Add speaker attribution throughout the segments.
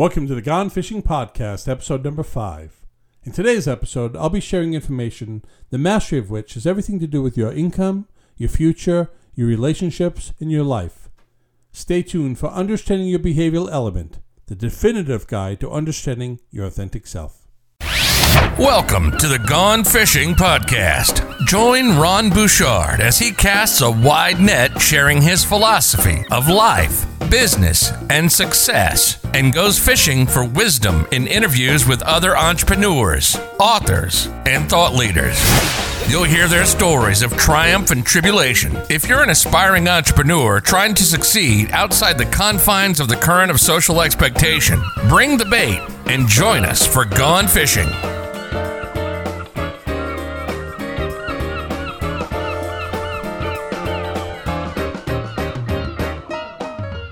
Speaker 1: Welcome to the Gone Fishing Podcast, episode number five. In today's episode, I'll be sharing information, the mastery of which has everything to do with your income, your future, your relationships, and your life. Stay tuned for Understanding Your Behavioral Element, the definitive guide to understanding your authentic self.
Speaker 2: Welcome to the Gone Fishing Podcast. Join Ron Bouchard as he casts a wide net sharing his philosophy of life, business, and success, and goes fishing for wisdom in interviews with other entrepreneurs, authors, and thought leaders. You'll hear their stories of triumph and tribulation. If you're an aspiring entrepreneur trying to succeed outside the confines of the current of social expectation, bring the bait and join us for Gone Fishing.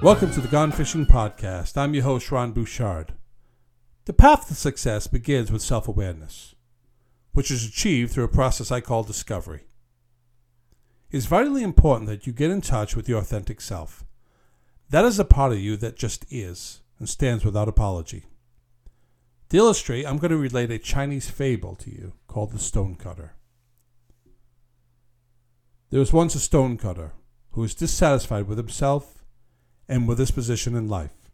Speaker 1: Welcome to the Gone Fishing Podcast. I'm your host, Ron Bouchard. The path to success begins with self awareness, which is achieved through a process I call discovery. It's vitally important that you get in touch with your authentic self. That is a part of you that just is and stands without apology. To illustrate, I'm going to relate a Chinese fable to you called the stonecutter. There was once a stonecutter who was dissatisfied with himself and with his position in life.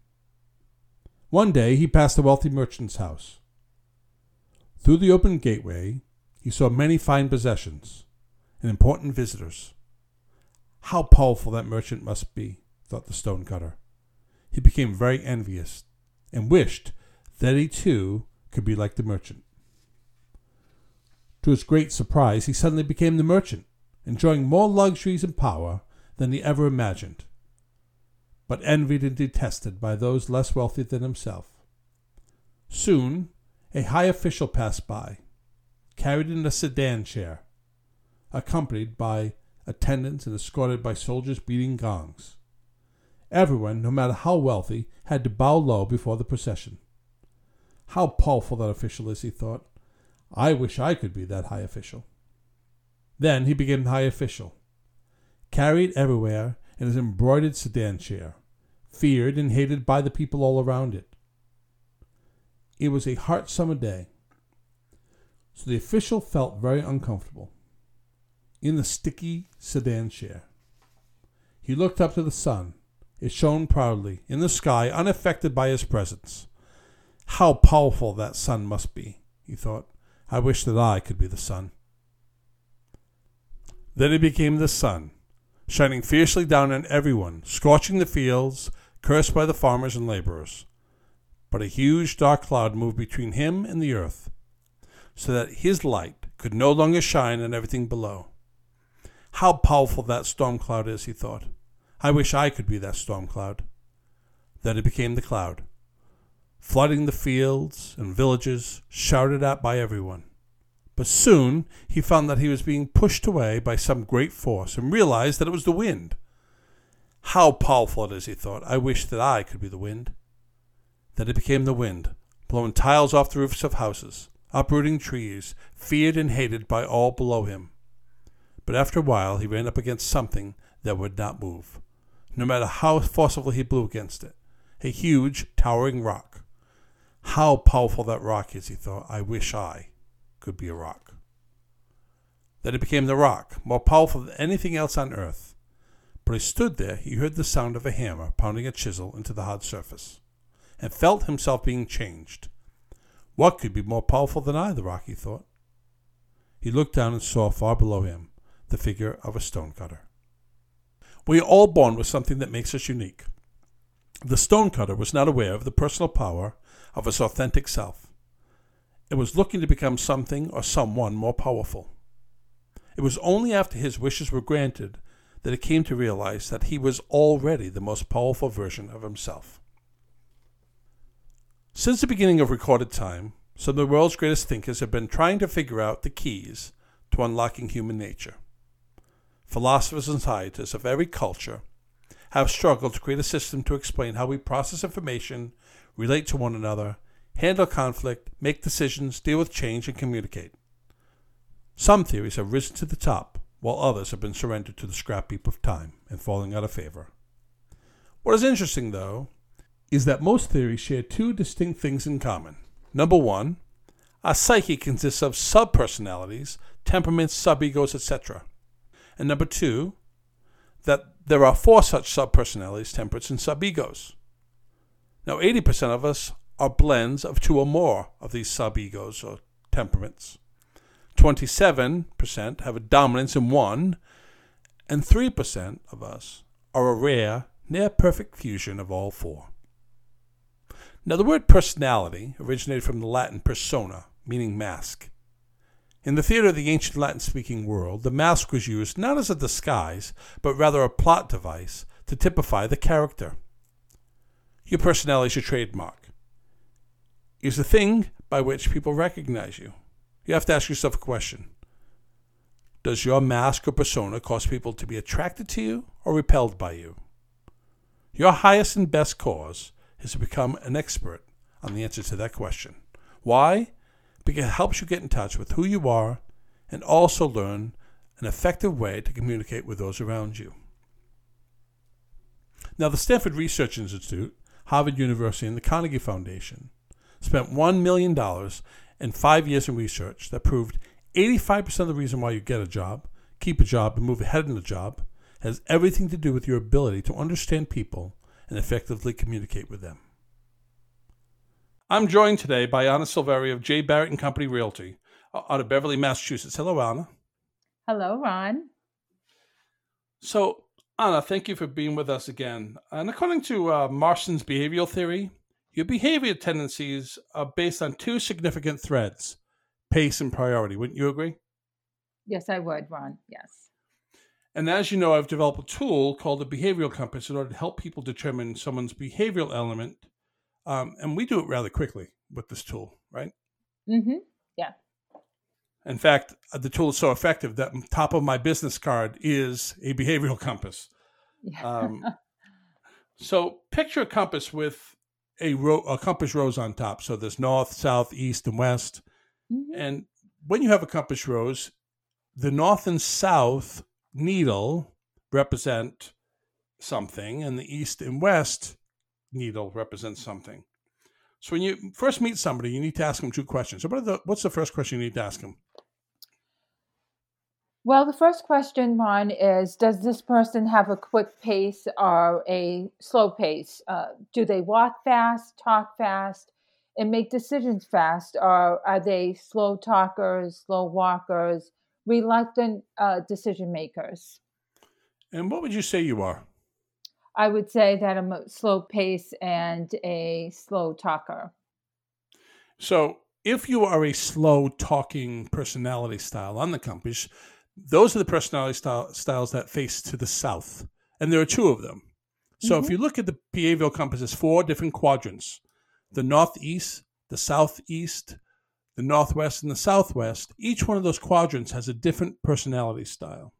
Speaker 1: One day he passed a wealthy merchant's house. Through the open gateway, he saw many fine possessions and important visitors. How powerful that merchant must be, thought the stonecutter. He became very envious and wished that he too could be like the merchant. To his great surprise, he suddenly became the merchant, enjoying more luxuries and power than he ever imagined but envied and detested by those less wealthy than himself. Soon, a high official passed by, carried in a sedan chair, accompanied by attendants and escorted by soldiers beating gongs. Everyone, no matter how wealthy, had to bow low before the procession. How powerful that official is, he thought. I wish I could be that high official. Then he became high official, carried everywhere in his embroidered sedan chair, feared and hated by the people all around it. It was a hot summer day, so the official felt very uncomfortable in the sticky sedan chair. He looked up to the sun. It shone proudly in the sky, unaffected by his presence. How powerful that sun must be, he thought. I wish that I could be the sun. Then he became the sun, shining fiercely down on everyone, scorching the fields, cursed by the farmers and laborers. But a huge dark cloud moved between him and the earth, so that his light could no longer shine on everything below. How powerful that storm cloud is, he thought. I wish I could be that storm cloud. Then it became the cloud, flooding the fields and villages, shouted at by everyone. But soon he found that he was being pushed away by some great force and realized that it was the wind. How powerful it is, he thought. I wish that I could be the wind. Then it became the wind, blowing tiles off the roofs of houses, uprooting trees, feared and hated by all below him. But after a while he ran up against something that would not move, no matter how forcibly he blew against it a huge, towering rock. How powerful that rock is, he thought. I wish I could be a rock. Then it became the rock, more powerful than anything else on earth. But he stood there, he heard the sound of a hammer pounding a chisel into the hard surface, and felt himself being changed. What could be more powerful than I, the rock, he thought. He looked down and saw far below him the figure of a stonecutter. We are all born with something that makes us unique. The stonecutter was not aware of the personal power of his authentic self It was looking to become something or someone more powerful. It was only after his wishes were granted that he came to realize that he was already the most powerful version of himself. Since the beginning of recorded time, some of the world's greatest thinkers have been trying to figure out the keys to unlocking human nature. Philosophers and scientists of every culture have struggled to create a system to explain how we process information, relate to one another, handle conflict, make decisions, deal with change, and communicate. Some theories have risen to the top, while others have been surrendered to the scrap heap of time and falling out of favor. What is interesting, though, is that most theories share two distinct things in common. Number one, our psyche consists of subpersonalities, temperaments, subegos, etc. And number two, that there are four such subpersonalities, temperaments, and subegos. Now, 80% of us are blends of two or more of these subegos or temperaments. 27% have a dominance in one, and 3% of us are a rare, near perfect fusion of all four. Now, the word personality originated from the Latin persona, meaning mask. In the theater of the ancient Latin speaking world, the mask was used not as a disguise, but rather a plot device to typify the character. Your personality is your trademark, is the thing by which people recognize you. You have to ask yourself a question Does your mask or persona cause people to be attracted to you or repelled by you? Your highest and best cause is to become an expert on the answer to that question. Why? Because it helps you get in touch with who you are and also learn an effective way to communicate with those around you. Now, the Stanford Research Institute, Harvard University, and the Carnegie Foundation spent $1 million and five years in research that proved 85% of the reason why you get a job, keep a job, and move ahead in a job has everything to do with your ability to understand people and effectively communicate with them. I'm joined today by Anna Silveri of J. Barrett and Company Realty uh, out of Beverly, Massachusetts. Hello, Anna.
Speaker 3: Hello, Ron.
Speaker 1: So, Anna, thank you for being with us again. And according to uh, Marston's behavioral theory, your behavior tendencies are based on two significant threads pace and priority. Wouldn't you agree?
Speaker 3: Yes, I would, Ron. Yes.
Speaker 1: And as you know, I've developed a tool called the Behavioral Compass in order to help people determine someone's behavioral element. Um, and we do it rather quickly with this tool, right?
Speaker 3: Mm-hmm. Yeah.
Speaker 1: In fact, uh, the tool is so effective that top of my business card is a behavioral compass. Yeah. um, so picture a compass with a, row, a compass rose on top. So there's north, south, east, and west. Mm-hmm. And when you have a compass rose, the north and south needle represent something, and the east and west needle represents something. So when you first meet somebody, you need to ask them two questions. So what the, what's the first question you need to ask them?
Speaker 3: Well, the first question, Ron, is Does this person have a quick pace or a slow pace? Uh, do they walk fast, talk fast, and make decisions fast? Or are they slow talkers, slow walkers, reluctant uh, decision makers?
Speaker 1: And what would you say you are?
Speaker 3: I would say that I'm a slow pace and a slow talker.
Speaker 1: So, if you are a slow talking personality style on the compass, those are the personality style, styles that face to the south, and there are two of them. So mm-hmm. if you look at the behavioral compass, there's four different quadrants: the northeast, the southeast, the northwest, and the southwest. Each one of those quadrants has a different personality style.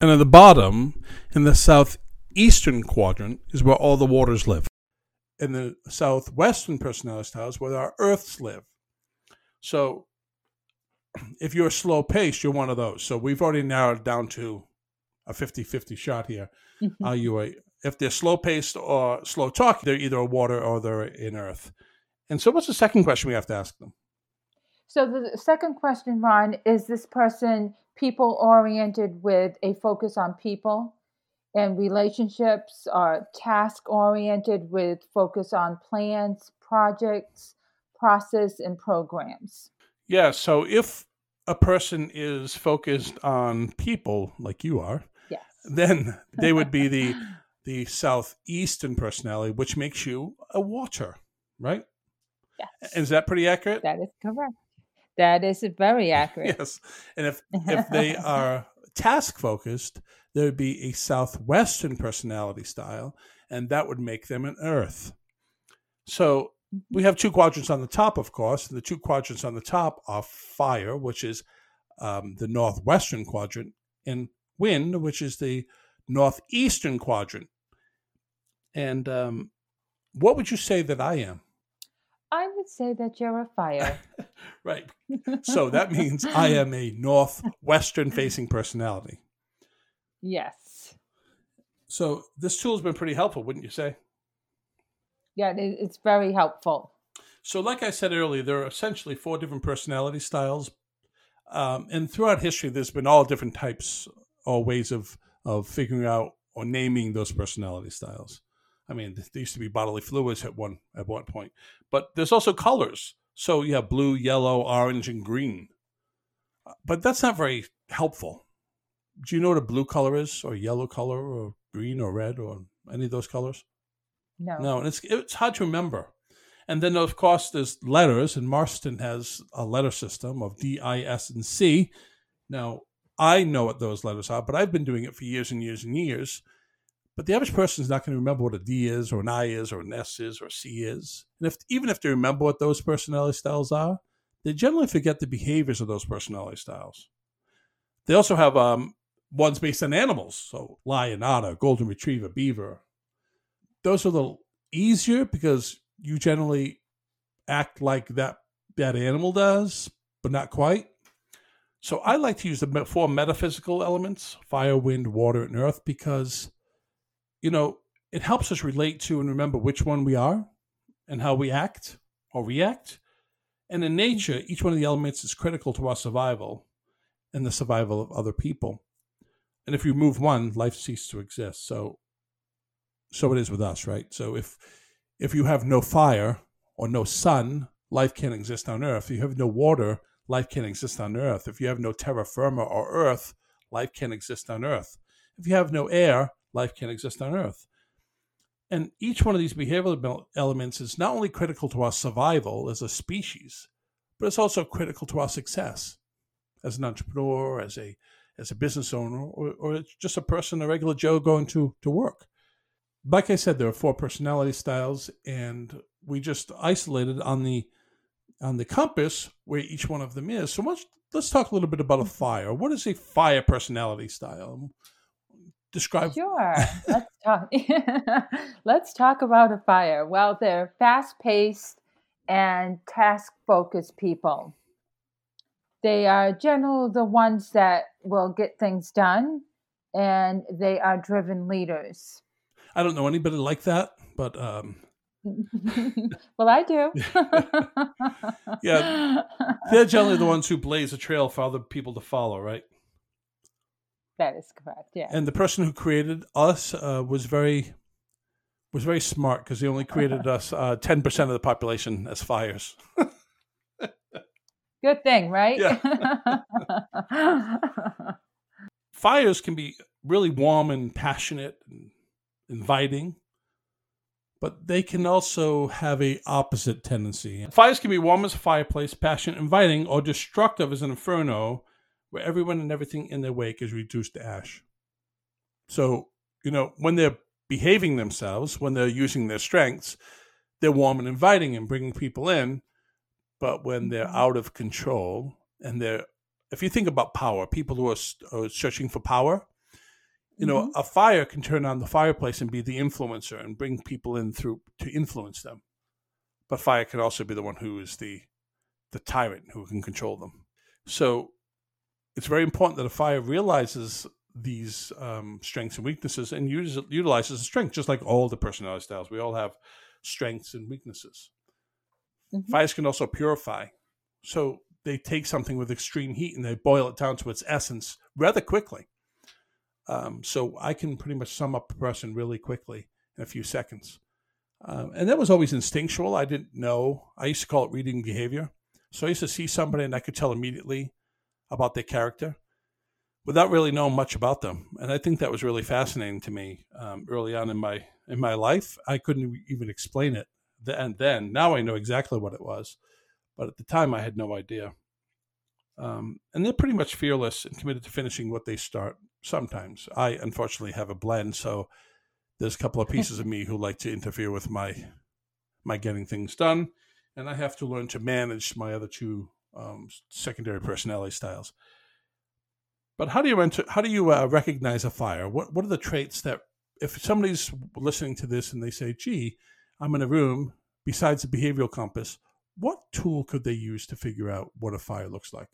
Speaker 1: And at the bottom, in the southeastern quadrant, is where all the waters live. In the southwestern personality styles, where our earths live. So if you're slow paced, you're one of those. So we've already narrowed down to a 50 50 shot here. Mm-hmm. Are you a, if they're slow paced or slow talk, they're either a water or they're in earth. And so, what's the second question we have to ask them?
Speaker 3: So, the second question, Ron, is this person people oriented with a focus on people and relationships, or task oriented with focus on plans, projects, process, and programs?
Speaker 1: Yeah. So if a person is focused on people like you are,
Speaker 3: yes.
Speaker 1: then they would be the the southeastern personality, which makes you a water, right?
Speaker 3: Yes.
Speaker 1: Is that pretty accurate?
Speaker 3: That is correct. That is very accurate.
Speaker 1: yes. And if if they are task focused, there would be a southwestern personality style, and that would make them an earth. So we have two quadrants on the top, of course. And the two quadrants on the top are fire, which is um, the northwestern quadrant, and wind, which is the northeastern quadrant. And um, what would you say that I am?
Speaker 3: I would say that you're a fire.
Speaker 1: right. So that means I am a northwestern facing personality.
Speaker 3: Yes.
Speaker 1: So this tool has been pretty helpful, wouldn't you say?
Speaker 3: Yeah, it's very helpful.
Speaker 1: So, like I said earlier, there are essentially four different personality styles. Um, and throughout history, there's been all different types or ways of, of figuring out or naming those personality styles. I mean, there used to be bodily fluids at one at one point, but there's also colors. So you have blue, yellow, orange, and green. But that's not very helpful. Do you know what a blue color is, or yellow color, or green, or red, or any of those colors?
Speaker 3: No.
Speaker 1: No, and it's it's hard to remember. And then of course there's letters, and Marston has a letter system of D, I, S, and C. Now I know what those letters are, but I've been doing it for years and years and years. But the average person is not going to remember what a D is, or an I is, or an S is, or a C is. And if even if they remember what those personality styles are, they generally forget the behaviors of those personality styles. They also have um, ones based on animals, so lion, otter, golden retriever, beaver. Those are the easier because you generally act like that that animal does, but not quite. So I like to use the four metaphysical elements: fire, wind, water, and earth, because you know, it helps us relate to and remember which one we are and how we act or react. And in nature, each one of the elements is critical to our survival and the survival of other people. And if you remove one, life ceases to exist. So so it is with us, right? So if if you have no fire or no sun, life can't exist on earth. If you have no water, life can't exist on earth. If you have no terra firma or earth, life can't exist on earth. If you have no air, life can't exist on Earth. And each one of these behavioral elements is not only critical to our survival as a species, but it's also critical to our success as an entrepreneur, as a as a business owner, or, or just a person, a regular Joe going to, to work. Like I said, there are four personality styles, and we just isolated on the on the compass where each one of them is. So much, let's talk a little bit about a mm-hmm. fire. What is a fire personality style? Um, describe
Speaker 3: sure let's talk let's talk about a fire well they're fast-paced and task-focused people they are generally the ones that will get things done and they are driven leaders
Speaker 1: i don't know anybody like that but um
Speaker 3: well i do
Speaker 1: yeah they're generally the ones who blaze a trail for other people to follow right
Speaker 3: that is correct. Yeah.
Speaker 1: And the person who created us uh, was very was very smart because he only created us uh, ten uh, percent of the population as fires.
Speaker 3: Good thing, right?
Speaker 1: Yeah. fires can be really warm and passionate and inviting, but they can also have a opposite tendency. Fires can be warm as a fireplace, passionate, inviting, or destructive as an inferno where everyone and everything in their wake is reduced to ash. So, you know, when they're behaving themselves, when they're using their strengths, they're warm and inviting and bringing people in. But when they're mm-hmm. out of control and they're, if you think about power, people who are, are searching for power, you know, mm-hmm. a fire can turn on the fireplace and be the influencer and bring people in through to influence them. But fire can also be the one who is the the tyrant who can control them. So it's very important that a fire realizes these um, strengths and weaknesses and uses, utilizes the strength, just like all the personality styles. We all have strengths and weaknesses. Mm-hmm. Fires can also purify. So they take something with extreme heat and they boil it down to its essence rather quickly. Um, so I can pretty much sum up a person really quickly in a few seconds. Um, and that was always instinctual. I didn't know. I used to call it reading behavior. So I used to see somebody and I could tell immediately about their character without really knowing much about them. And I think that was really fascinating to me um, early on in my in my life. I couldn't even explain it then. Then now I know exactly what it was, but at the time I had no idea. Um, and they're pretty much fearless and committed to finishing what they start. Sometimes I unfortunately have a blend, so there's a couple of pieces of me who like to interfere with my my getting things done, and I have to learn to manage my other two um, secondary personality styles. But how do you enter, how do you uh, recognize a fire? What what are the traits that if somebody's listening to this and they say, "Gee, I'm in a room," besides the behavioral compass, what tool could they use to figure out what a fire looks like?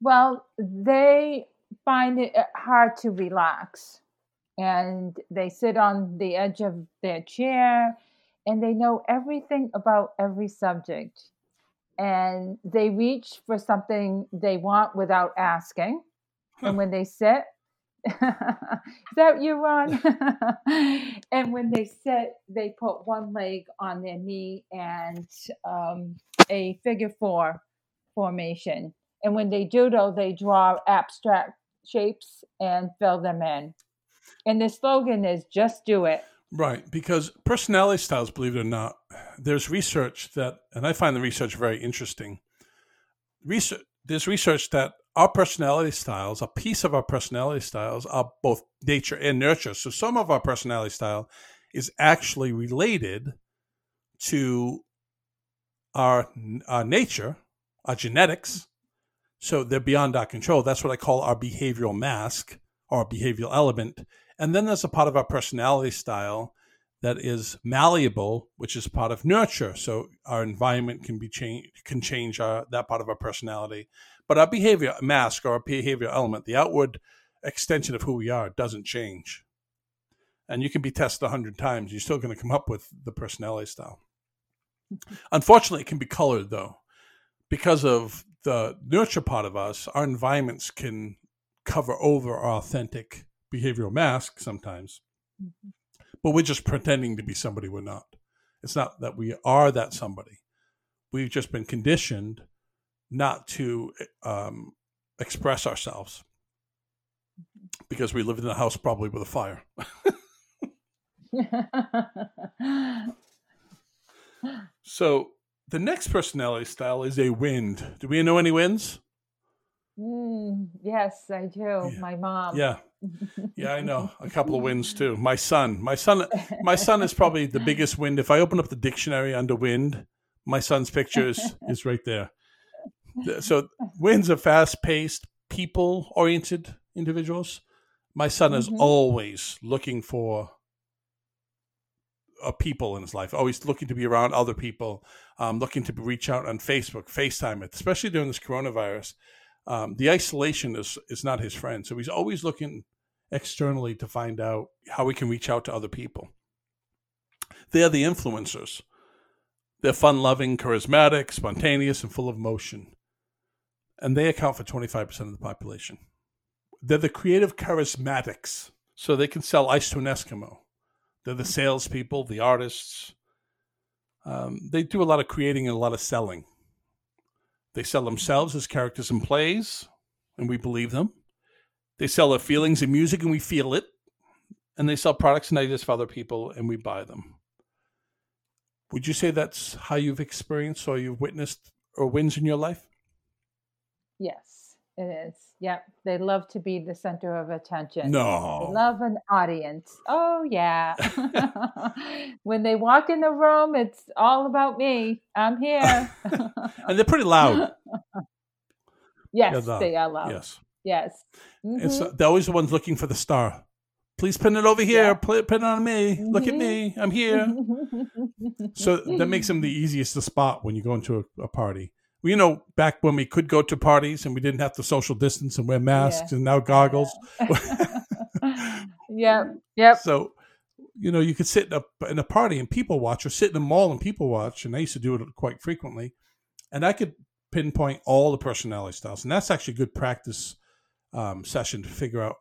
Speaker 3: Well, they find it uh, hard to relax. and they sit on the edge of their chair and they know everything about every subject. And they reach for something they want without asking. And when they sit is that you ron? And when they sit they put one leg on their knee and um, a figure four formation. And when they doodle they draw abstract shapes and fill them in and the slogan is just do it
Speaker 1: Right, because personality styles, believe it or not, there's research that, and I find the research very interesting. Research, there's research that our personality styles, a piece of our personality styles, are both nature and nurture. So some of our personality style is actually related to our, our nature, our genetics. So they're beyond our control. That's what I call our behavioral mask our behavioral element and then there's a part of our personality style that is malleable, which is part of nurture. So our environment can be change can change our, that part of our personality. But our behavior mask or our behavior element, the outward extension of who we are, doesn't change. And you can be tested a hundred times, you're still going to come up with the personality style. Mm-hmm. Unfortunately, it can be colored though, because of the nurture part of us. Our environments can cover over our authentic behavioral mask sometimes, mm-hmm. but we're just pretending to be somebody we're not. It's not that we are that somebody. We've just been conditioned not to um, express ourselves because we lived in a house probably with a fire. so the next personality style is a wind. Do we know any winds?
Speaker 3: Mm, yes, I do. Yeah. My mom.
Speaker 1: Yeah. Yeah, I know. A couple of winds too. My son. My son my son is probably the biggest wind. If I open up the dictionary under wind, my son's picture is, is right there. So winds are fast paced, people oriented individuals. My son is mm-hmm. always looking for a people in his life, always looking to be around other people, um, looking to reach out on Facebook, FaceTime it, especially during this coronavirus um, the isolation is is not his friend. So he's always looking externally to find out how he can reach out to other people. They are the influencers. They're fun loving, charismatic, spontaneous, and full of motion. And they account for 25% of the population. They're the creative charismatics. So they can sell ice to an Eskimo. They're the salespeople, the artists. Um, they do a lot of creating and a lot of selling. They sell themselves as characters in plays, and we believe them. They sell their feelings in music, and we feel it. And they sell products and ideas for other people, and we buy them. Would you say that's how you've experienced or you've witnessed or wins in your life?
Speaker 3: Yes, it is. Yep. They love to be the center of attention.
Speaker 1: No.
Speaker 3: They love an audience. Oh, yeah. when they walk in the room, it's all about me. I'm here.
Speaker 1: and they're pretty loud.
Speaker 3: yes, yeah, they are loud.
Speaker 1: Yes.
Speaker 3: Yes.
Speaker 1: Mm-hmm. It's, they're always the ones looking for the star. Please pin it over here. Yeah. Pin it on me. Mm-hmm. Look at me. I'm here. so that makes them the easiest to spot when you go into a, a party you know, back when we could go to parties and we didn't have to social distance and wear masks yeah. and now goggles.
Speaker 3: Yeah. yep. Yep.
Speaker 1: So, you know, you could sit in a, in a party and people watch or sit in a mall and people watch. And I used to do it quite frequently. And I could pinpoint all the personality styles. And that's actually a good practice um, session to figure out.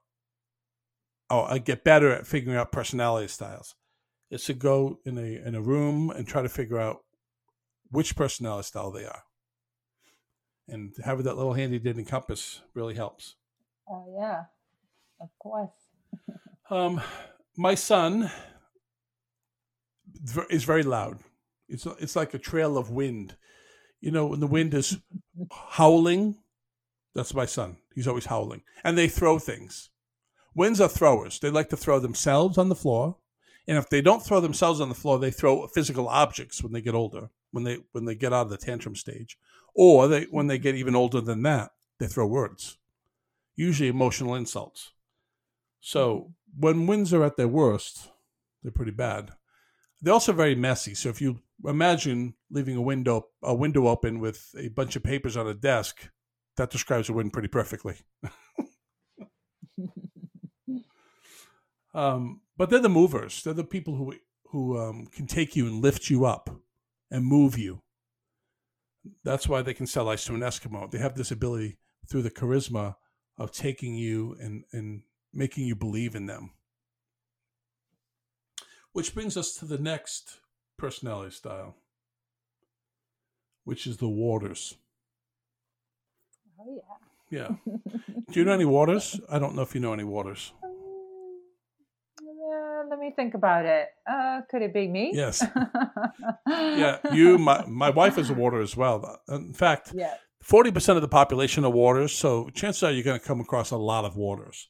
Speaker 1: Oh, I get better at figuring out personality styles. Is to go in a in a room and try to figure out which personality style they are and having that little handy dandy compass really helps.
Speaker 3: Oh yeah, of course.
Speaker 1: um, my son is very loud. It's it's like a trail of wind. You know, when the wind is howling, that's my son. He's always howling, and they throw things. Winds are throwers. They like to throw themselves on the floor, and if they don't throw themselves on the floor, they throw physical objects when they get older. When they when they get out of the tantrum stage, or they, when they get even older than that, they throw words, usually emotional insults. So when winds are at their worst, they're pretty bad. They're also very messy. So if you imagine leaving a window a window open with a bunch of papers on a desk, that describes a wind pretty perfectly. Um, but they're the movers. They're the people who who um, can take you and lift you up and move you. That's why they can sell ice to an Eskimo. They have this ability through the charisma of taking you and, and making you believe in them. Which brings us to the next personality style, which is the waters.
Speaker 3: Oh
Speaker 1: yeah. Yeah. Do you know any waters? I don't know if you know any waters.
Speaker 3: Me think about it. Uh, could it be me?
Speaker 1: Yes. yeah, you. My my wife is a water as well. In fact,
Speaker 3: yeah.
Speaker 1: Forty percent of the population are waters, so chances are you're going to come across a lot of waters.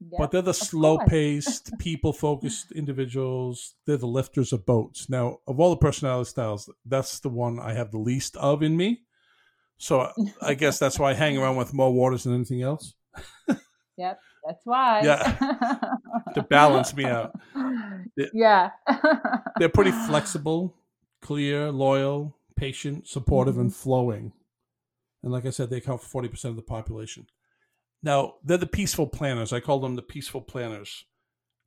Speaker 1: Yep, but they're the slow-paced, people-focused individuals. They're the lifters of boats. Now, of all the personality styles, that's the one I have the least of in me. So I guess that's why I hang around with more waters than anything else.
Speaker 3: yep. That's why.
Speaker 1: Yeah. to balance me out.
Speaker 3: yeah.
Speaker 1: they're pretty flexible, clear, loyal, patient, supportive, mm-hmm. and flowing. And like I said, they account for 40% of the population. Now, they're the peaceful planners. I call them the peaceful planners.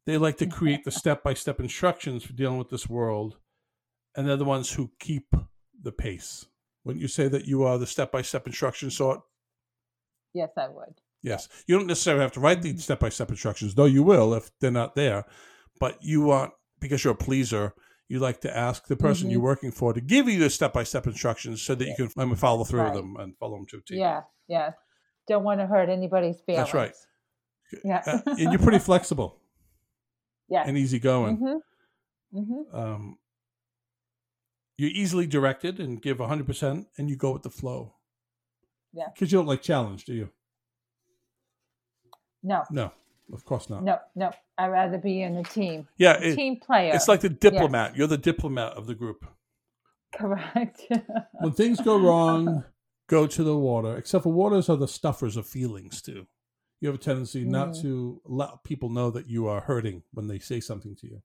Speaker 1: They like to create the step by step instructions for dealing with this world. And they're the ones who keep the pace. Wouldn't you say that you are the step by step instruction sort?
Speaker 3: Yes, I would.
Speaker 1: Yes. You don't necessarily have to write the step by step instructions, though you will if they're not there. But you want, because you're a pleaser, you like to ask the person mm-hmm. you're working for to give you the step by step instructions so that you can follow through right. them and follow them to a T.
Speaker 3: Yeah, yeah. Don't want to hurt anybody's feelings.
Speaker 1: That's right.
Speaker 3: Yeah.
Speaker 1: uh, and you're pretty flexible.
Speaker 3: Yeah.
Speaker 1: And easygoing. Mm-hmm. Mm-hmm. Um, you're easily directed and give 100% and you go with the flow.
Speaker 3: Yeah.
Speaker 1: Because you don't like challenge, do you?
Speaker 3: No.
Speaker 1: No, of course not.
Speaker 3: No, no. I'd rather be in a team.
Speaker 1: Yeah.
Speaker 3: A it, team player.
Speaker 1: It's like the diplomat. Yes. You're the diplomat of the group.
Speaker 3: Correct.
Speaker 1: when things go wrong, go to the water. Except for waters are the stuffers of feelings too. You have a tendency mm. not to let people know that you are hurting when they say something to you.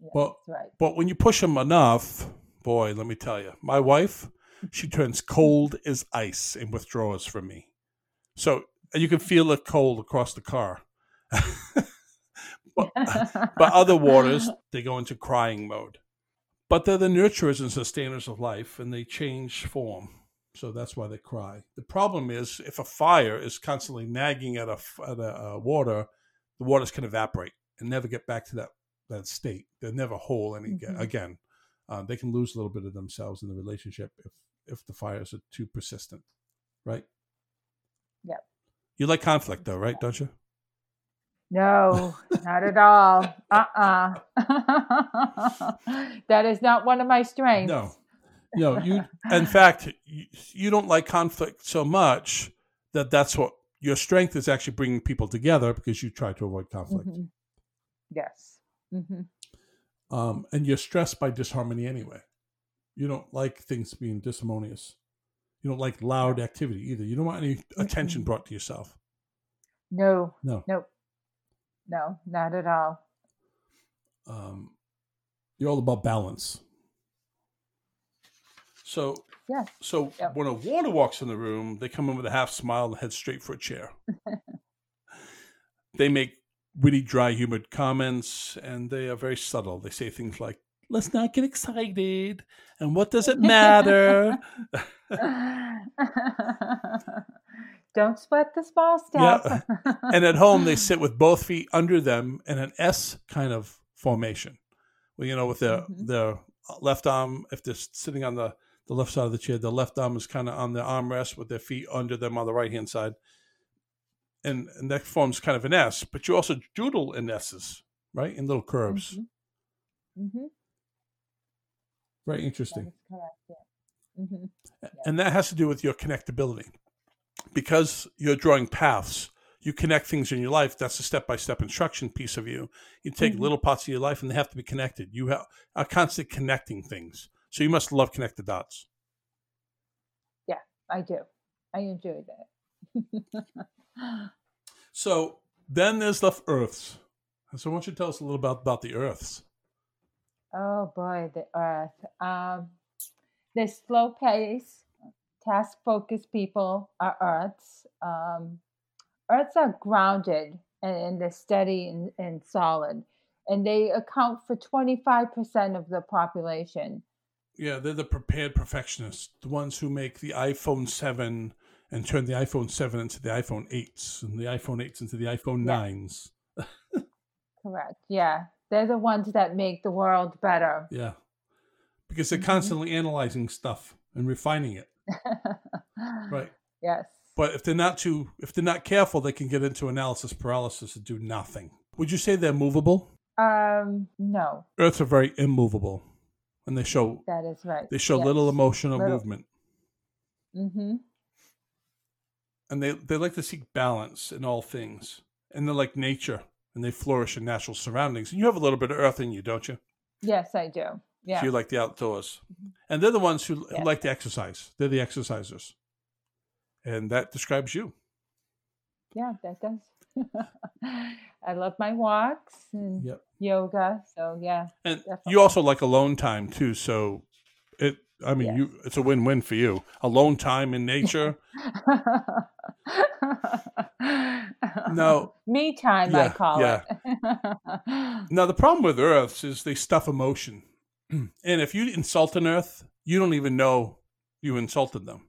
Speaker 3: Yeah,
Speaker 1: but
Speaker 3: right.
Speaker 1: but when you push them enough, boy, let me tell you, my wife, she turns cold as ice and withdraws from me. So you can feel the cold across the car. but, but other waters, they go into crying mode. But they're the nurturers and sustainers of life, and they change form. So that's why they cry. The problem is if a fire is constantly nagging at a, at a, a water, the waters can evaporate and never get back to that, that state. They're never whole any, mm-hmm. again. Uh, they can lose a little bit of themselves in the relationship if, if the fires are too persistent, right?
Speaker 3: Yep.
Speaker 1: You like conflict, though, right? Don't you?
Speaker 3: No, not at all. Uh uh-uh. uh that is not one of my strengths.
Speaker 1: No. No, you, in fact, you, you don't like conflict so much that that's what your strength is actually bringing people together because you try to avoid conflict.
Speaker 3: Mm-hmm. Yes. Mm-hmm.
Speaker 1: Um, and you're stressed by disharmony anyway. You don't like things being disharmonious. You don't like loud activity either. You don't want any attention brought to yourself.
Speaker 3: No.
Speaker 1: No.
Speaker 3: Nope. No, not at all.
Speaker 1: Um, you're all about balance. So
Speaker 3: yeah.
Speaker 1: So yep. when a water walks in the room, they come in with a half smile and head straight for a chair. they make witty, dry, humid comments, and they are very subtle. They say things like, let's not get excited. And what does it matter?
Speaker 3: Don't sweat the small stuff.
Speaker 1: Yeah. and at home, they sit with both feet under them in an S kind of formation. Well, you know, with their mm-hmm. their left arm, if they're sitting on the, the left side of the chair, the left arm is kind of on the armrest with their feet under them on the right hand side. And, and that forms kind of an S, but you also doodle in S's, right? In little curves.
Speaker 3: Mm-hmm. Mm-hmm.
Speaker 1: Very interesting.
Speaker 3: correct. Yeah. Mm-hmm.
Speaker 1: And that has to do with your connectability. Because you're drawing paths, you connect things in your life. That's a step by step instruction piece of you. You take mm-hmm. little parts of your life and they have to be connected. You have, are constant connecting things. So you must love connect the dots.
Speaker 3: Yeah, I do. I enjoy that.
Speaker 1: so then there's the Earths. So why don't you tell us a little about, about the Earths?
Speaker 3: Oh boy, the earth. Um, the slow pace, task focused people are earths. Um, earths are grounded and, and they're steady and, and solid. And they account for 25% of the population.
Speaker 1: Yeah, they're the prepared perfectionists, the ones who make the iPhone 7 and turn the iPhone 7 into the iPhone 8s and the iPhone 8s into the iPhone
Speaker 3: Yeah.
Speaker 1: 9s.
Speaker 3: Correct. Yeah. They're the ones that make the world better.
Speaker 1: Yeah. Because they're
Speaker 3: Mhm.
Speaker 1: constantly analyzing stuff and refining it. Right.
Speaker 3: Yes.
Speaker 1: But if they're not too if they're not careful, they can get into analysis paralysis and do nothing. Would you say they're movable?
Speaker 3: Um, no,
Speaker 1: Earths are very immovable. And they show
Speaker 3: that is right.
Speaker 1: they show little emotional
Speaker 3: Little.
Speaker 1: movement.
Speaker 3: Mm-hmm.
Speaker 1: And they, they like to seek balance in all things. And they're like nature and they flourish in natural surroundings. And you have a little bit of earth in you, don't you?
Speaker 3: Yes, I do. Yeah.
Speaker 1: So you like the outdoors. And they're the ones who, like to exercise. They're the exercisers. And that describes you.
Speaker 3: yeah, that does. I love my walks and
Speaker 1: Yep.
Speaker 3: yoga. So yeah.
Speaker 1: And
Speaker 3: Definitely.
Speaker 1: you also like alone time too. So it I mean
Speaker 3: Yes.
Speaker 1: you it's a win win for you. Alone time in nature. No.
Speaker 3: Me time, I
Speaker 1: Yeah,
Speaker 3: call
Speaker 1: yeah.
Speaker 3: it.
Speaker 1: now the problem with earths is they stuff emotion. and if you insult an earth, you don't even know you insulted them.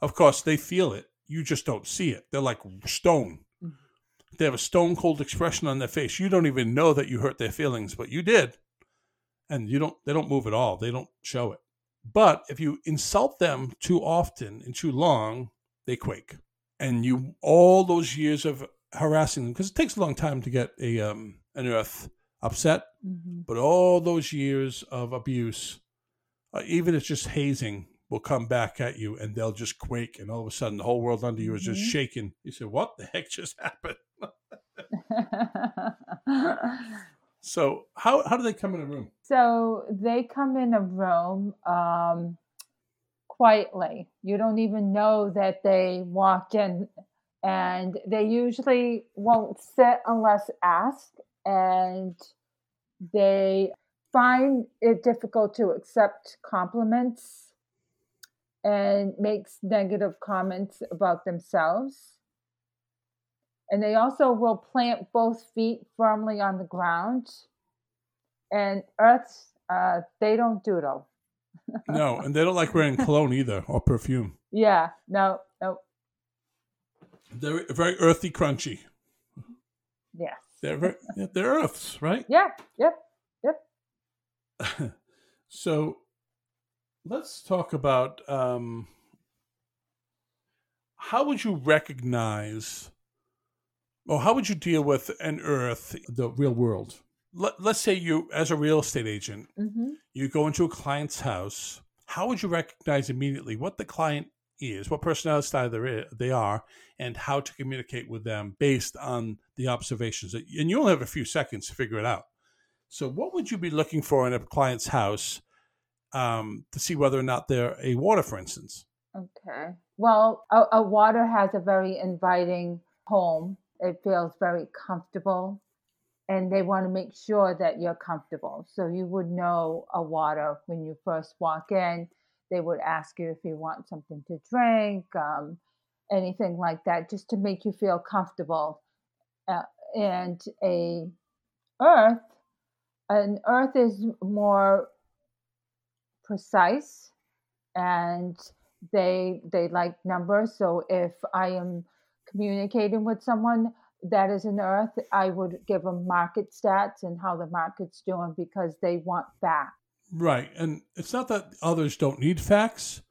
Speaker 1: Of course, they feel it. You just don't see it. They're like stone.
Speaker 3: Mhm.
Speaker 1: They have a stone cold expression on their face. You don't even know that you hurt their feelings, but you did. And you don't they don't move at all. They don't show it. But if you insult them too often and too long, they quake. And you all those years of harassing them because it takes a long time to get a um an earth upset,
Speaker 3: Mhm.
Speaker 1: but all those years of abuse, uh, even if it's just hazing, will come back at you and they'll just quake, and all of a sudden the whole world under you is just
Speaker 3: Mhm.
Speaker 1: shaking. You say, "What the heck just happened?" So how how do they come in a room?
Speaker 3: so they come in a room um, quietly. You don't even know that they walked in, and they usually won't sit unless asked, and they find it difficult to accept compliments and makes negative comments about themselves. And they also will plant both feet firmly on the ground. And earths, uh, they don't doodle.
Speaker 1: No, and they don't like wearing cologne either or perfume.
Speaker 3: Yeah, no, no,
Speaker 1: They're very earthy, crunchy.
Speaker 3: Yeah.
Speaker 1: They're very, they're earths, right?
Speaker 3: Yeah, yep, yep.
Speaker 1: so let's talk about um, how would you recognize or how would you deal with an earth? The real world. Let, let's say you as a real estate agent
Speaker 3: hmm
Speaker 1: you go into a client's house. How would you recognize immediately what the client is what personality style they're they are and how to communicate with them based on the observations and you only have a few seconds to figure it out. So what would you be looking for in a client's house um, to see whether or not they're a water for instance?
Speaker 3: Okay. Well, a, a water has a very inviting home. It feels very comfortable, and they want to make sure that you're comfortable. So you would know a water when you first walk in. They would ask you if you want something to drink, um, anything like that, just to make you feel comfortable. Uh, and a earth, an earth is more precise and they they like numbers so if i am communicating with someone that is an earth i would give them market stats and how the market's doing because they want facts.
Speaker 1: right and it's not that others don't need facts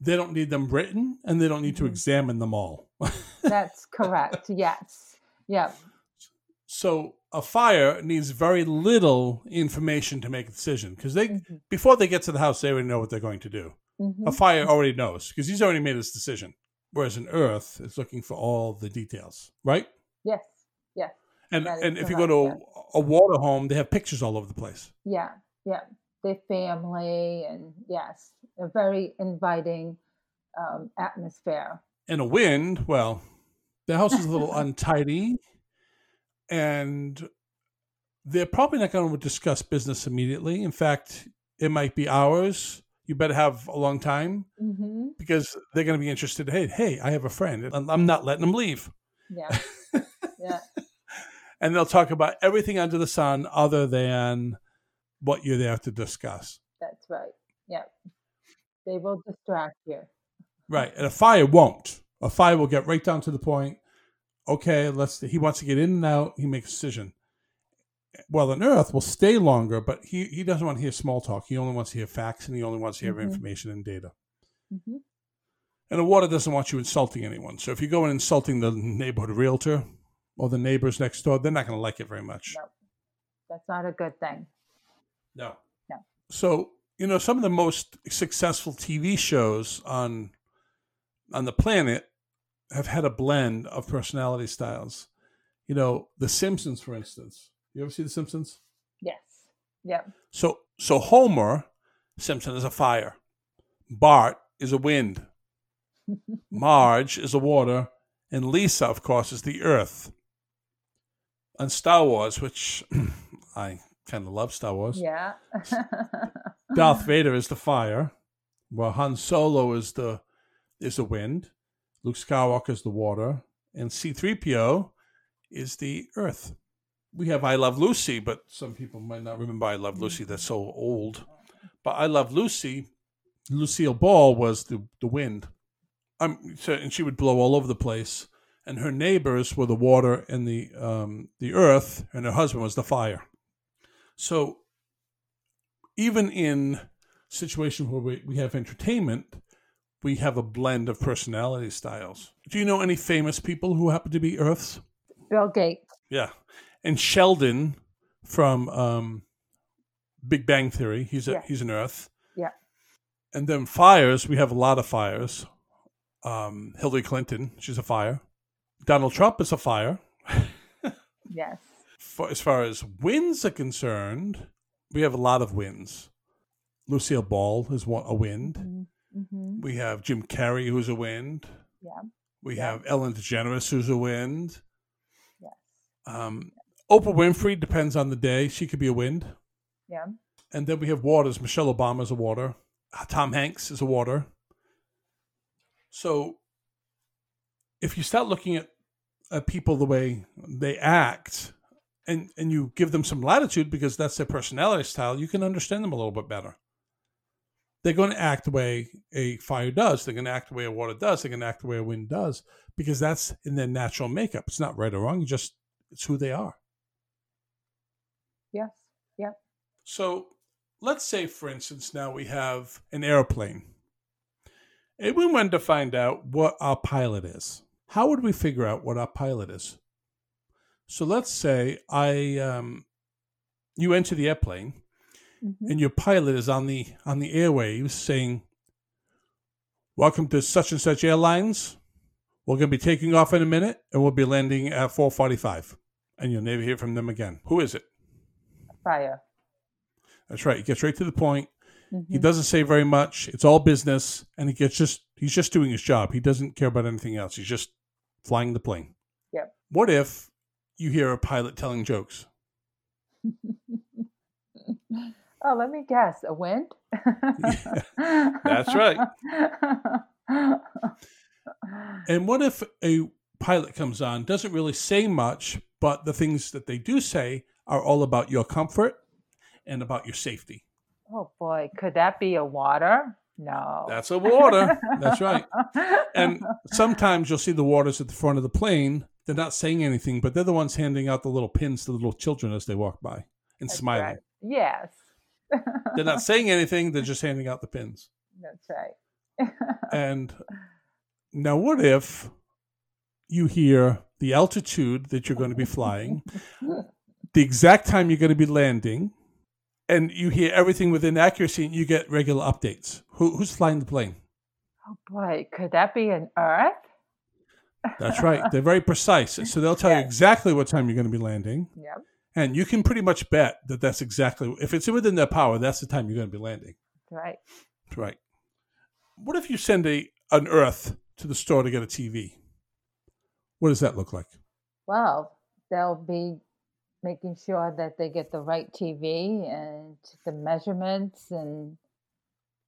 Speaker 1: they don't need them written and they don't need to
Speaker 3: Mhm.
Speaker 1: examine them all
Speaker 3: that's correct yes yep
Speaker 1: So a fire needs very little information to make a decision because they
Speaker 3: Mhm.
Speaker 1: before they get to the house they already know what they're going to do.
Speaker 3: Mhm.
Speaker 1: A fire already knows because he's already made his decision. Whereas an earth is looking for all the details, right?
Speaker 3: yes yes
Speaker 1: And and if you go to a, a water home, they have pictures all over the place.
Speaker 3: yeah yeah their family and yes a very inviting um, atmosphere
Speaker 1: And a wind, well, the house is a little untidy, and they're probably not going to discuss business immediately. In fact, it might be hours. You better have a long time
Speaker 3: hmm
Speaker 1: because they're going to be interested. Hey, hey, I have a friend. I'm not letting them leave.
Speaker 3: yeah Yeah.
Speaker 1: and they'll talk about everything under the sun other than what you're there to discuss.
Speaker 3: That's right. Yeah. They will distract you.
Speaker 1: Right. And a fire won't. A fire will get right down to the point. Okay, let's he wants to get in and out, he makes a decision. Well, an Earth will stay longer, but he, he doesn't want to hear small talk. He only wants to hear facts and he only wants to hear
Speaker 3: Mhm.
Speaker 1: information and data.
Speaker 3: hmm
Speaker 1: And the water doesn't want you insulting anyone. So if you go in insulting the neighborhood realtor or the neighbors next door, they're not going to like it very much.
Speaker 3: No. That's not a good thing.
Speaker 1: No.
Speaker 3: No.
Speaker 1: So, you know, some of the most successful TV shows on on the planet have had a blend of personality styles. You know, The Simpsons, for instance. You ever see The Simpsons?
Speaker 3: Yes. Yep.
Speaker 1: So so Homer Simpson is a fire. Bart is a wind. Marge is a water. And Lisa, of course, is the earth. And Star Wars, which I kind of love Star Wars,
Speaker 3: Yeah.
Speaker 1: Darth Vader is the fire, while Han Solo is the is the wind, Luke Skywalker is the water, and C-3PO is the earth. We have I Love Lucy, but some people might not remember I Love Lucy. That's so old. But I Love Lucy, Lucille Ball was the the wind. Um, so, and she would blow all over the place. And her neighbors were the water and the um, the earth, and her husband was the fire. So even in situations where we, we have entertainment, we have a blend of personality styles. Do you know any famous people who happen to be Earths?
Speaker 3: Bill Gates.
Speaker 1: Yeah. And Sheldon from um, Big Bang Theory, he's a,
Speaker 3: Yeah.
Speaker 1: he's an Earth.
Speaker 3: Yeah.
Speaker 1: And then fires, we have a lot of fires. Um, Hillary Clinton, she's a fire. Donald Trump is a fire.
Speaker 3: Yes.
Speaker 1: For, as far as wins are concerned, we have a lot of wins. Lucille Ball is one, a wind.
Speaker 3: Mm-hmm.
Speaker 1: We have Jim Carrey, who's a wind.
Speaker 3: Yeah.
Speaker 1: We
Speaker 3: Yeah.
Speaker 1: have Ellen DeGeneres, who's a wind.
Speaker 3: Yes.
Speaker 1: Um, Oprah Winfrey depends on the day; she could be a wind.
Speaker 3: Yeah.
Speaker 1: And then we have waters. Michelle Obama is a water. Tom Hanks is a water. So, if you start looking at, at people the way they act, and and you give them some latitude because that's their personality style, you can understand them a little bit better. They're going to act the way a fire does. They're going to act the way a water does. They're going to act the way a wind does because that's in their natural makeup. It's not right or wrong. Just it's who they are.
Speaker 3: Yes. Yep.
Speaker 1: So let's say, for instance, now we have an airplane. And we wanted to find out what our pilot is. How would we figure out what our pilot is? So let's say I, um, you enter the airplane,
Speaker 3: Mhm.
Speaker 1: and your pilot is on the on the airwaves saying, "Welcome to such and such airlines. We're going to be taking off in a minute, and we'll be landing at 4:45." And you'll never hear from them again. Who is it?
Speaker 3: Fire.
Speaker 1: That's right. He gets right to the point. He
Speaker 3: Mhm.
Speaker 1: doesn't say very much. It's all business, and he gets just he's just doing his job. He doesn't care about anything else. He's just flying the plane.
Speaker 3: Yep.
Speaker 1: What if you hear a pilot telling jokes?
Speaker 3: Oh, let me guess. A wind?
Speaker 1: that's right. And what if a pilot comes on, doesn't really say much, but the things that they do say are all about your comfort and about your safety?
Speaker 3: oh boy, could that be a water? No.
Speaker 1: That's a water. That's right. And sometimes you'll see the waters at the front of the plane. They're not saying anything, but they're the ones handing out the little pins to the little children as they walk by and
Speaker 3: That's
Speaker 1: smiling.
Speaker 3: right. Yes.
Speaker 1: They're not saying anything, they're just handing out the pins.
Speaker 3: That's right.
Speaker 1: And now, what if you hear the altitude that you're going to be flying, the exact time you're going to be landing, and you hear everything within accuracy and you get regular updates? Who, who's flying the plane?
Speaker 3: oh boy, could that be an Earth?
Speaker 1: That's right. They're very precise. So they'll tell you exactly what time you're going to be landing.
Speaker 3: Yep.
Speaker 1: And you can pretty much bet that that's exactly, if it's within their power, that's the time you're going to be landing.
Speaker 3: Right.
Speaker 1: Right. What if you send a an Earth to the store to get a TV? What does that look like?
Speaker 3: Well, they'll be making sure that they get the right TV and the measurements and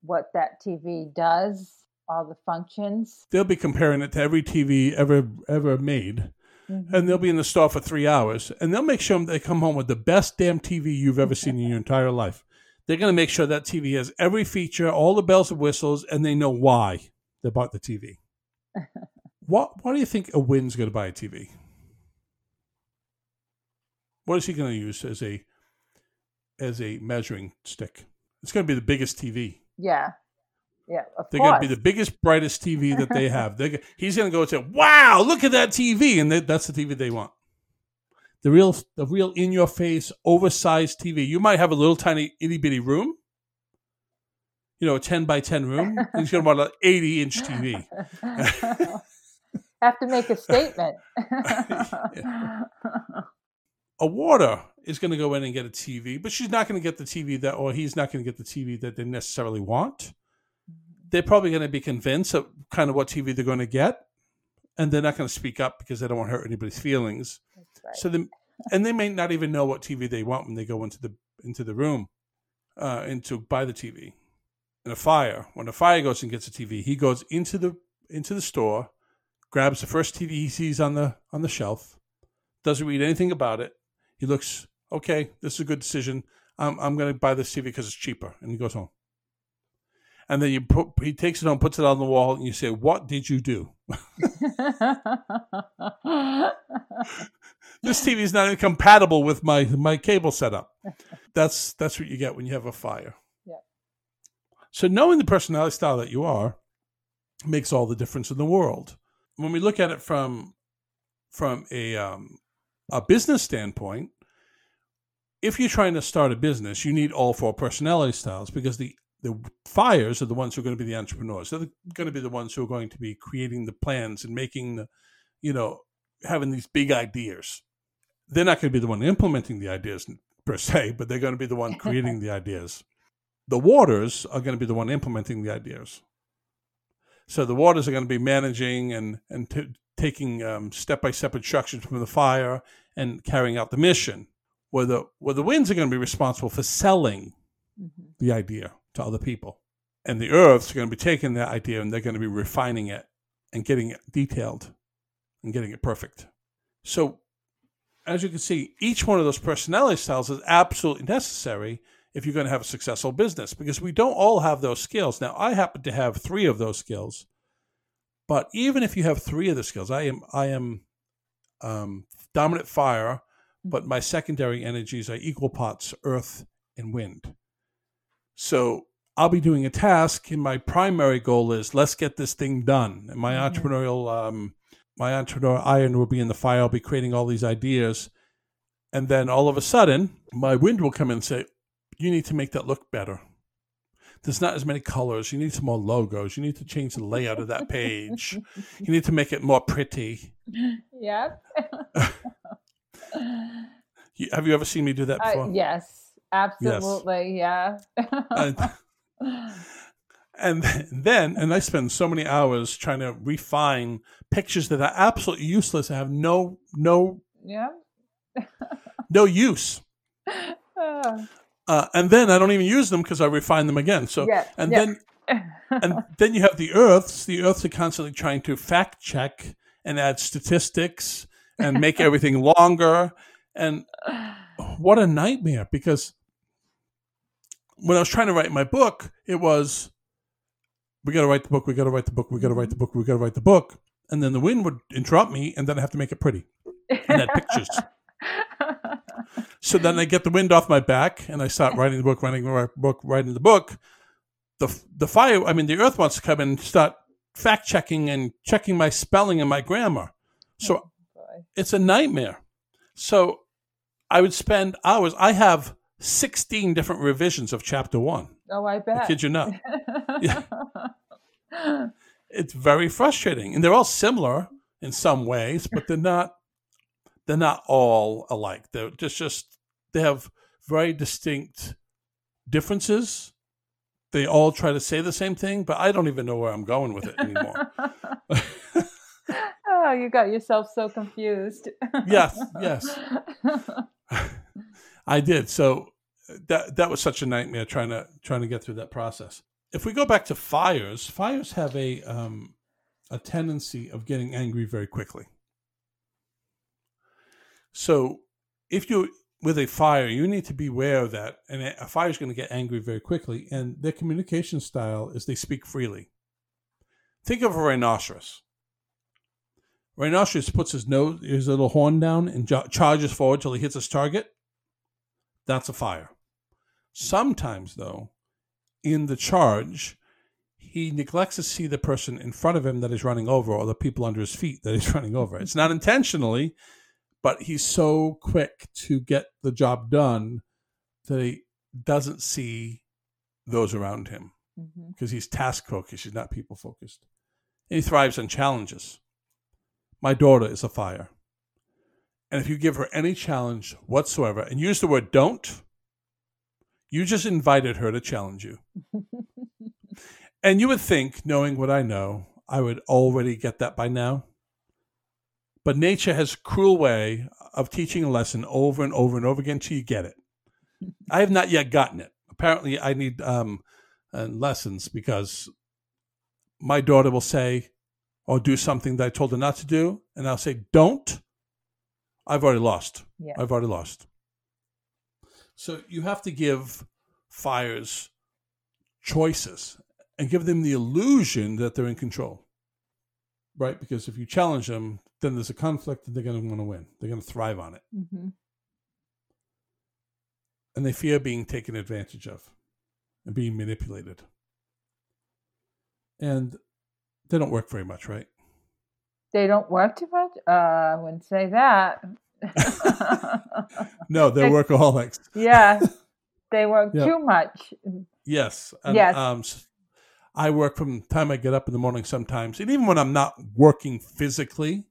Speaker 3: what that TV does, all the functions.
Speaker 1: They'll be comparing it to every TV ever ever made, and they'll mm-hmm. be in the store for three hours, and they'll make sure they come home with the best damn TV you've ever seen in your entire life. They're going to make sure that TV has every feature, all the bells and whistles, and they know why they bought the TV. what Why do you think a win's going to buy a TV? What is he going to use as a as a measuring stick? It's going to be the biggest TV.
Speaker 3: Yeah. Yeah, of
Speaker 1: They're
Speaker 3: course.
Speaker 1: going to be the biggest, brightest TV that they have. They're, he's going to go and say, "Wow, look at that TV," and they, that's the TV they want. The real, the real in-your-face, oversized TV. You might have a little tiny itty bitty room, you know, a ten by ten room. he's going to want an eighty-inch TV.
Speaker 3: Have to make a statement.
Speaker 1: A water is going to go in and get a TV, but she's not going to get the TV that, or he's not going to get the TV that they necessarily want. They're probably going to be convinced of kind of what TV they're going to get, and they're not going to speak up because they don't want to hurt anybody's feelings.
Speaker 3: Right.
Speaker 1: So the and they may not even know what TV they want when they go into the into the room, uh, into buy the TV. In a fire, when a fire goes and gets a TV, he goes into the into the store, grabs the first TV he sees on the on the shelf, doesn't read anything about it. He looks okay. This is a good decision. I'm I'm going to buy this TV because it's cheaper, and he goes home. And then you put he takes it home, puts it on the wall, and you say, "What did you do?" this TV is not even compatible with my my cable setup. That's that's what you get when you have a fire.
Speaker 3: Yeah.
Speaker 1: So knowing the personality style that you are makes all the difference in the world. When we look at it from from a um, a business standpoint, if you're trying to start a business, you need all four personality styles because the the fires are the ones who are going to be the entrepreneurs. They're going to be the ones who are going to be creating the plans and making the, you know, having these big ideas. They're not going to be the one implementing the ideas per se, but they're going to be the one creating the ideas. The waters are going to be the one implementing the ideas. So the waters are going to be managing and and t- taking step by step instructions from the fire and carrying out the mission. Where the where the winds are going to be responsible for selling
Speaker 3: Mhm.
Speaker 1: the idea to other people. And the earths are going to be taking that idea and they're going to be refining it and getting it detailed and getting it perfect. So, as you can see, each one of those personality styles is absolutely necessary if you're going to have a successful business because we don't all have those skills. Now, I happen to have three of those skills, but even if you have three of the skills, I am I am um, dominant fire, but my secondary energies are equal parts earth and wind. So I'll be doing a task, and my primary goal is let's get this thing done. And my
Speaker 3: Mhm.
Speaker 1: entrepreneurial, um, my entrepreneurial iron will be in the fire. I'll be creating all these ideas, and then all of a sudden, my wind will come in and say, "You need to make that look better." There's not as many colors. You need some more logos. You need to change the layout of that page. You need to make it more pretty.
Speaker 3: Yep.
Speaker 1: You, have you ever seen me do that
Speaker 3: Uh,
Speaker 1: before?
Speaker 3: yes, absolutely. Yeah.
Speaker 1: And- and then and i spend so many hours trying to refine pictures that are absolutely useless and have no no
Speaker 3: yeah.
Speaker 1: no use
Speaker 3: Oh,
Speaker 1: uh, and then i don't even use them because i refine them again so
Speaker 3: yeah.
Speaker 1: and
Speaker 3: yeah.
Speaker 1: then and then you have the earths the earths are constantly trying to fact check and add statistics and make everything longer and what a nightmare because when I was trying to write my book, it was we got to write the book, we got to write the book, we got to write the book, we got to write the book, and then the wind would interrupt me, and then I have to make it pretty and add pictures. So then I get the wind off my back, and I start writing the book, writing the book, writing the book. The the fire, I mean, the earth wants to come and start fact checking and checking my spelling and my grammar. So oh,
Speaker 3: Boy.
Speaker 1: it's a nightmare. So I would spend hours. I have 16 different revisions of chapter one.
Speaker 3: Oh, I
Speaker 1: I
Speaker 3: bet.
Speaker 1: kid you not. Yeah. It's very frustrating. And they're all similar in some ways, but they're not they're not all alike. They're just just they have very distinct differences. They all try to say the same thing, but I don't even know where I'm going with it anymore.
Speaker 3: oh, you got yourself so confused.
Speaker 1: yes, yes. I did. So that that was such a nightmare trying to trying to get through that process. If we go back to fires, fires have a um, a tendency of getting angry very quickly. So if you're with a fire, you need to be aware of that. And a fire is going to get angry very quickly. And their communication style is they speak freely. Think of a rhinoceros. Rhinoceros puts his nose, his little horn down, and jo- charges forward till he hits his target. That's a fire. Sometimes, though, in the charge, he neglects to see the person in front of him that he's running over or the people under his feet that he's running over. It's not intentionally, but he's so quick to get the job done that he doesn't see those around him because mm-hmm. he's task focused, he's not people focused. And he thrives on challenges. My daughter is a fire. And if you give her any challenge whatsoever and use the word don't, you just invited her to challenge you. and you would think, knowing what I know, I would already get that by now. But nature has a cruel way of teaching a lesson over and over and over again till you get it. I have not yet gotten it. Apparently, I need um, uh, lessons because my daughter will say or do something that I told her not to do, and I'll say, "Don't." I've already lost. Yeah. I've already lost. So you have to give fires choices and give them the illusion that they're in control. Right? Because if you challenge them, then there's a conflict and they're going to want to win. They're going to thrive on it. Mm-hmm. And they fear being taken advantage of and being manipulated. And they don't work very much, right?
Speaker 3: They don't work too much? Uh, I wouldn't say that.
Speaker 1: no, they're workaholics.
Speaker 3: yeah. They work too much.
Speaker 1: Yes. And, yes. Um, I work from the time I get up in the morning sometimes. And even when I'm not working physically,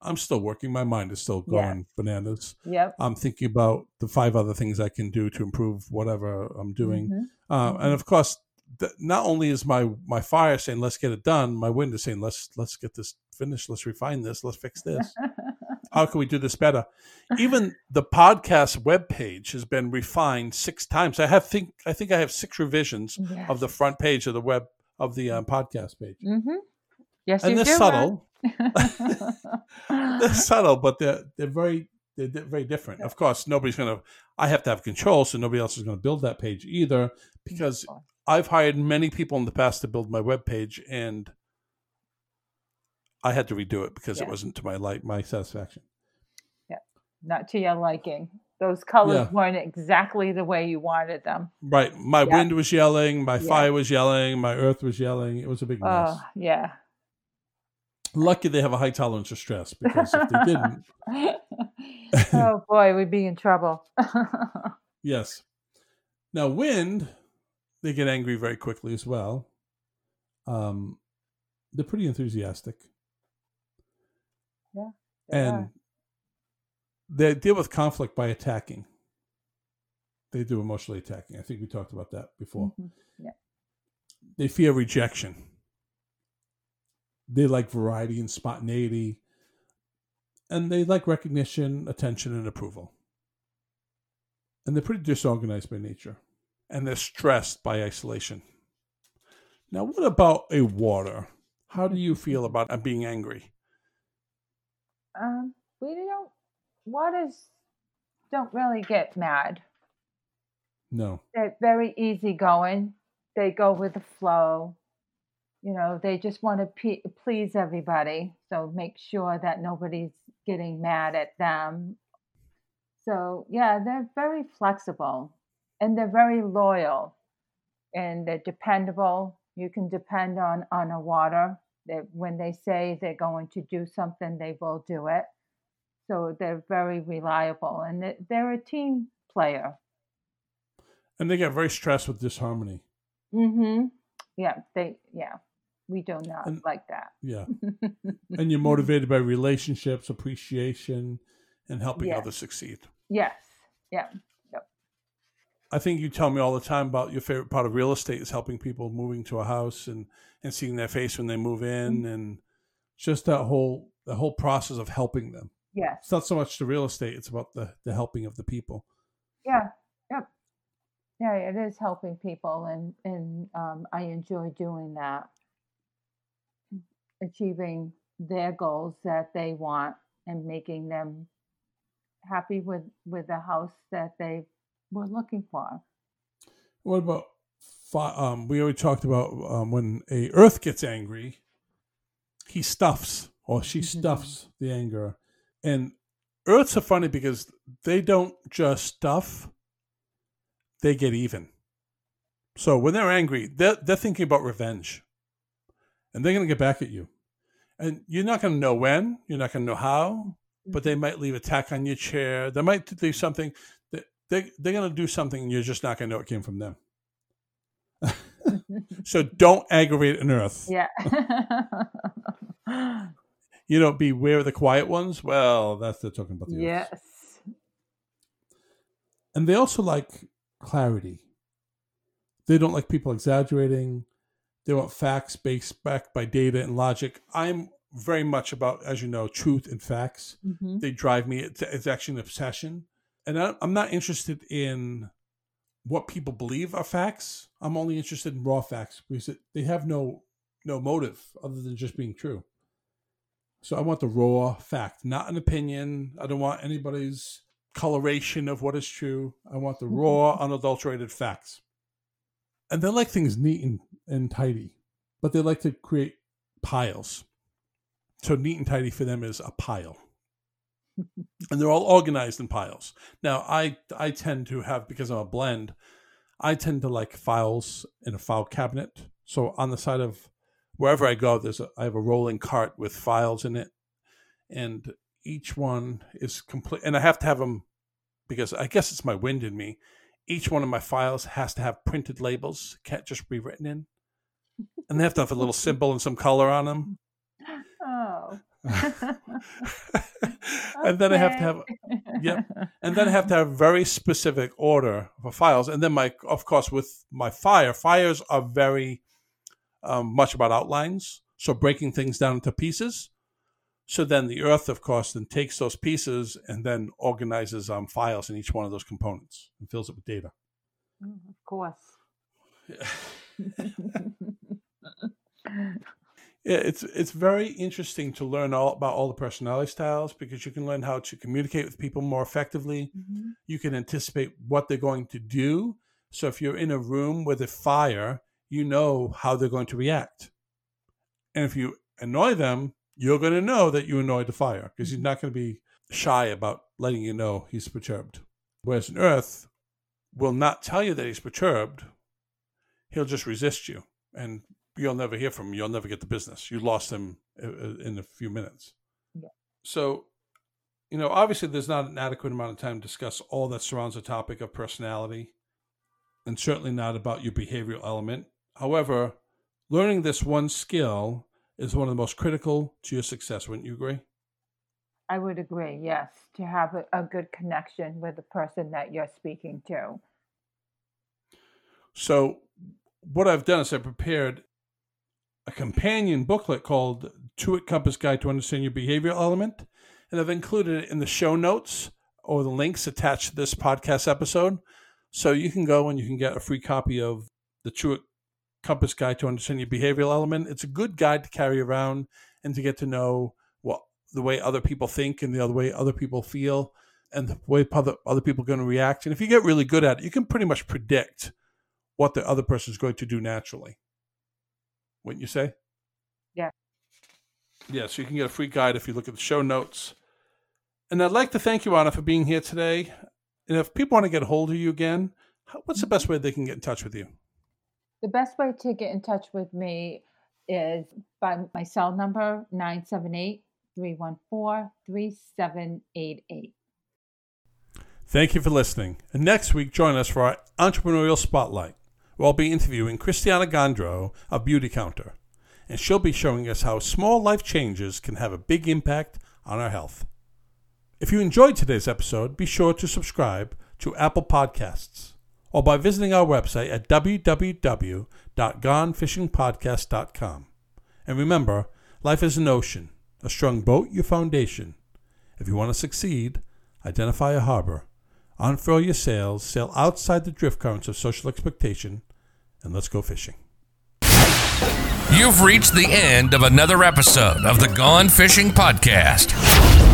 Speaker 1: I'm still working. My mind is still going bananas.
Speaker 3: Yep.
Speaker 1: I'm thinking about the five other things I can do to improve whatever I'm doing. Mm-hmm. Uh, mm-hmm. And of course, the, not only is my my fire saying let's get it done, my wind is saying let's let's get this finished, let's refine this, let's fix this. How can we do this better? Even the podcast webpage has been refined six times. I have think I think I have six revisions yes. of the front page of the web of the um, podcast page.
Speaker 3: Mm-hmm. Yes,
Speaker 1: and
Speaker 3: they're
Speaker 1: subtle. they're subtle, but they're they're very they're very different. Of course, nobody's gonna. I have to have control, so nobody else is going to build that page either. Because I've hired many people in the past to build my web page, and I had to redo it because yeah. it wasn't to my like my satisfaction.
Speaker 3: Yeah, not to your liking. Those colors yeah. weren't exactly the way you wanted them.
Speaker 1: Right. My yeah. wind was yelling. My fire was yelling. My earth was yelling. It was a big oh, mess.
Speaker 3: Oh, yeah.
Speaker 1: Lucky they have a high tolerance for stress because if they didn't.
Speaker 3: oh, boy, we'd be in trouble.
Speaker 1: yes. Now, wind, they get angry very quickly as well. Um, they're pretty enthusiastic.
Speaker 3: Yeah.
Speaker 1: And are. they deal with conflict by attacking. They do emotionally attacking. I think we talked about that before.
Speaker 3: Mm-hmm. Yeah.
Speaker 1: They fear rejection. They like variety and spontaneity. And they like recognition, attention, and approval. And they're pretty disorganized by nature. And they're stressed by isolation. Now, what about a water? How do you feel about being angry?
Speaker 3: Um, we don't. Waters don't really get mad.
Speaker 1: No.
Speaker 3: They're very easygoing. They go with the flow. You know, they just want to pe- please everybody. So make sure that nobody's getting mad at them. So, yeah, they're very flexible and they're very loyal and they're dependable. You can depend on on a water that when they say they're going to do something, they will do it. So they're very reliable and they're a team player.
Speaker 1: And they get very stressed with disharmony.
Speaker 3: Mm-hmm. Yeah, they yeah. We do not and, like that.
Speaker 1: Yeah. and you're motivated by relationships, appreciation, and helping yes. others succeed.
Speaker 3: Yes. Yeah. Yep.
Speaker 1: I think you tell me all the time about your favorite part of real estate is helping people moving to a house and and seeing their face when they move in mm-hmm. and just that whole the whole process of helping them.
Speaker 3: Yes.
Speaker 1: It's not so much the real estate, it's about the the helping of the people.
Speaker 3: Yeah. Yep. Yeah, it is helping people and and um, I enjoy doing that. Achieving their goals that they want and making them happy with with the house that they were looking for.
Speaker 1: What about um, we already talked about um, when a Earth gets angry, he stuffs or she
Speaker 3: Mhm.
Speaker 1: stuffs the anger, and Earths are funny because they don't just stuff; they get even. So when they're angry, they're they're thinking about revenge, and they're going to get back at you, and you're not going to know when, you're not going to know how, but they mm-hmm. might leave a tack on your chair. They might do something. That they they're going to do something, and you're just not going to know it came from them. So don't aggravate an earth.
Speaker 3: yeah.
Speaker 1: You know, beware of the quiet ones. Well, that's they're talking about the earth.
Speaker 3: yes.
Speaker 1: And they also like clarity. They don't like people exaggerating. They want facts based backed by data and logic. I'm very much about, as you know, truth and facts.
Speaker 3: hmm
Speaker 1: They drive me. It's, it's actually an obsession. And I, I'm not interested in what people believe are facts. I'm only interested in raw facts because it, they have no no motive other than just being true. So I want the raw fact, not an opinion. I don't want anybody's coloration of what is true. I want the raw, unadulterated facts. And they like things neat and, and tidy, but they like to create piles. So neat and tidy for them is a pile. and they're all organized in piles. Now I I tend to have because I'm a blend, I tend to like files in a file cabinet. So on the side of wherever I go, there's a I have a rolling cart with files in it, and each one is complete. And I have to have them because I guess it's my wind in me. Each one of my files has to have printed labels, can't just be written in, and they have to have a little symbol and some color on them.
Speaker 3: Oh.
Speaker 1: and then I have to have yep. and then I have to have very specific order for files. And then my, of course, with my fire, fires are very um, much about outlines, so breaking things down into pieces. So then the earth, of course, then takes those pieces and then organizes um, files in each one of those components and fills it with data.
Speaker 3: Mm, of course.
Speaker 1: Yeah, it's it's very interesting to learn all about all the personality styles because you can learn how to communicate with people more effectively.
Speaker 3: Mhm.
Speaker 1: you can anticipate what they're going to do. So if you're in a room with a fire, you know how they're going to react. And if you annoy them, you're going to know that you annoyed the fire because he's not going to be shy about letting you know he's perturbed. Whereas an earth will not tell you that he's perturbed. He'll just resist you and you'll never hear from him. You'll never get the business. You lost him uh, uh, in a few minutes.
Speaker 3: Yeah.
Speaker 1: So you know, obviously there's not an adequate amount of time to discuss all that surrounds the topic of personality, and certainly not about your behavioral element. However, learning this one skill is one of the most critical to your success. Wouldn't you agree?
Speaker 3: I would agree, yes, to have a, a good connection with the person that you're speaking to.
Speaker 1: So, what I've done is I've prepared a companion booklet called Truett Compass Guide to Understand Your Behavioral Element, and I've included it in the show notes or the links attached to this podcast episode. So you can go and you can get a free copy of the Truett Compass Guide to Understand Your Behavioral Element. It's a good guide to carry around and to get to know what the way other people think and the other way other people feel and the way other, other people are going to react. And if you get really good at it, you can pretty much predict what the other person is going to do naturally. Wouldn't you say?
Speaker 3: Yeah.
Speaker 1: Yeah, so you can get a free guide if you look at the show notes. And I'd like to thank you, Anna, for being here today. And if people want to get a hold of you again, what's the best way they can get in touch with you?
Speaker 3: The best way to get in touch with me is by my cell number 978 314 3788.
Speaker 1: Thank you for listening. And next week, join us for our entrepreneurial spotlight, where I'll be interviewing Christiana Gondro of Beautycounter. And she'll be showing us how small life changes can have a big impact on our health. If you enjoyed today's episode, be sure to subscribe to Apple Podcasts or by visiting our website at www.gonefishingpodcast.com. And remember, life is an ocean, a strong boat, your foundation. If you want to succeed, identify a harbor, unfurl your sails, sail outside the drift currents of social expectation, and let's go fishing.
Speaker 2: You've reached the end of another episode of the Gone Fishing Podcast.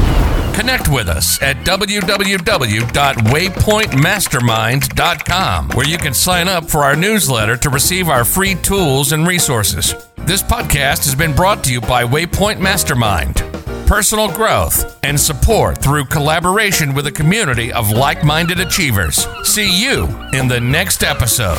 Speaker 2: Connect with us at www.waypointmastermind.com, where you can sign up for our newsletter to receive our free tools and resources. This podcast has been brought to you by Waypoint Mastermind personal growth, and support through collaboration with a community of like minded achievers. See you in the next episode.